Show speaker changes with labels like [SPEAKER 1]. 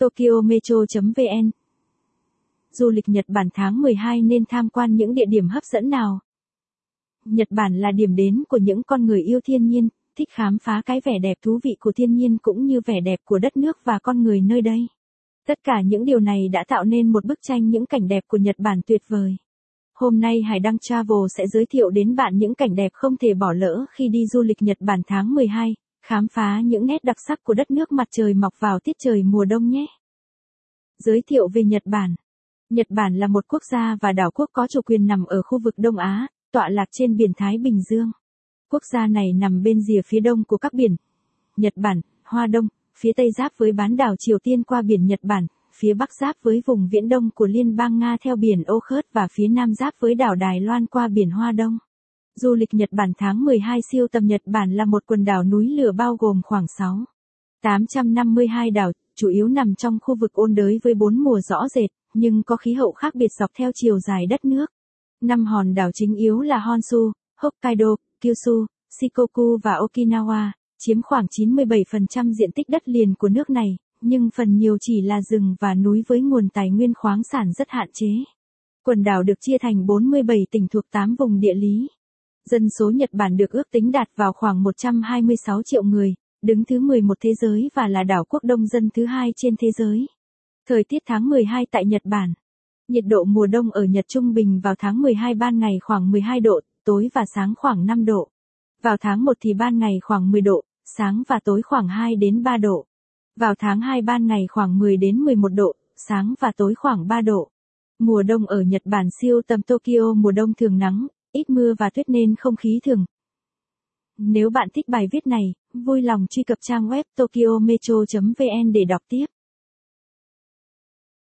[SPEAKER 1] TokyoMetro.vn Du lịch Nhật Bản tháng 12 nên tham quan những địa điểm hấp dẫn nào? Nhật Bản là điểm đến của những con người yêu thiên nhiên, thích khám phá cái vẻ đẹp thú vị của thiên nhiên cũng như vẻ đẹp của đất nước và con người nơi đây. Tất cả những điều này đã tạo nên một bức tranh những cảnh đẹp của Nhật Bản tuyệt vời. Hôm nay Hải Đăng Travel sẽ giới thiệu đến bạn những cảnh đẹp không thể bỏ lỡ khi đi du lịch Nhật Bản tháng 12, khám phá những nét đặc sắc của đất nước mặt trời mọc vào tiết trời mùa đông nhé. Giới thiệu về Nhật Bản Nhật Bản là một quốc gia và đảo quốc có chủ quyền nằm ở khu vực Đông Á, tọa lạc trên biển Thái Bình Dương. Quốc gia này nằm bên rìa phía đông của các biển Nhật Bản, Hoa Đông, phía tây giáp với bán đảo Triều Tiên qua biển Nhật Bản, phía bắc giáp với vùng viễn đông của Liên bang Nga theo biển Okhotsk và phía nam giáp với đảo Đài Loan qua biển Hoa Đông. Du lịch Nhật Bản tháng 12 siêu tầm Nhật Bản là một quần đảo núi lửa bao gồm khoảng 6. 852 đảo, chủ yếu nằm trong khu vực ôn đới với bốn mùa rõ rệt, nhưng có khí hậu khác biệt dọc theo chiều dài đất nước. Năm hòn đảo chính yếu là Honshu, Hokkaido, Kyushu, Shikoku và Okinawa, chiếm khoảng 97% diện tích đất liền của nước này, nhưng phần nhiều chỉ là rừng và núi với nguồn tài nguyên khoáng sản rất hạn chế. Quần đảo được chia thành 47 tỉnh thuộc 8 vùng địa lý. Dân số Nhật Bản được ước tính đạt vào khoảng 126 triệu người, đứng thứ 11 thế giới và là đảo quốc đông dân thứ hai trên thế giới. Thời tiết tháng 12 tại Nhật Bản. Nhiệt độ mùa đông ở Nhật trung bình vào tháng 12 ban ngày khoảng 12 độ, tối và sáng khoảng 5 độ. Vào tháng 1 thì ban ngày khoảng 10 độ, sáng và tối khoảng 2 đến 3 độ. Vào tháng 2 ban ngày khoảng 10 đến 11 độ, sáng và tối khoảng 3 độ. Mùa đông ở Nhật Bản siêu tầm Tokyo mùa đông thường nắng, ít mưa và tuyết nên không khí thường. Nếu bạn thích bài viết này, vui lòng truy cập trang web tokyometro.vn để đọc tiếp.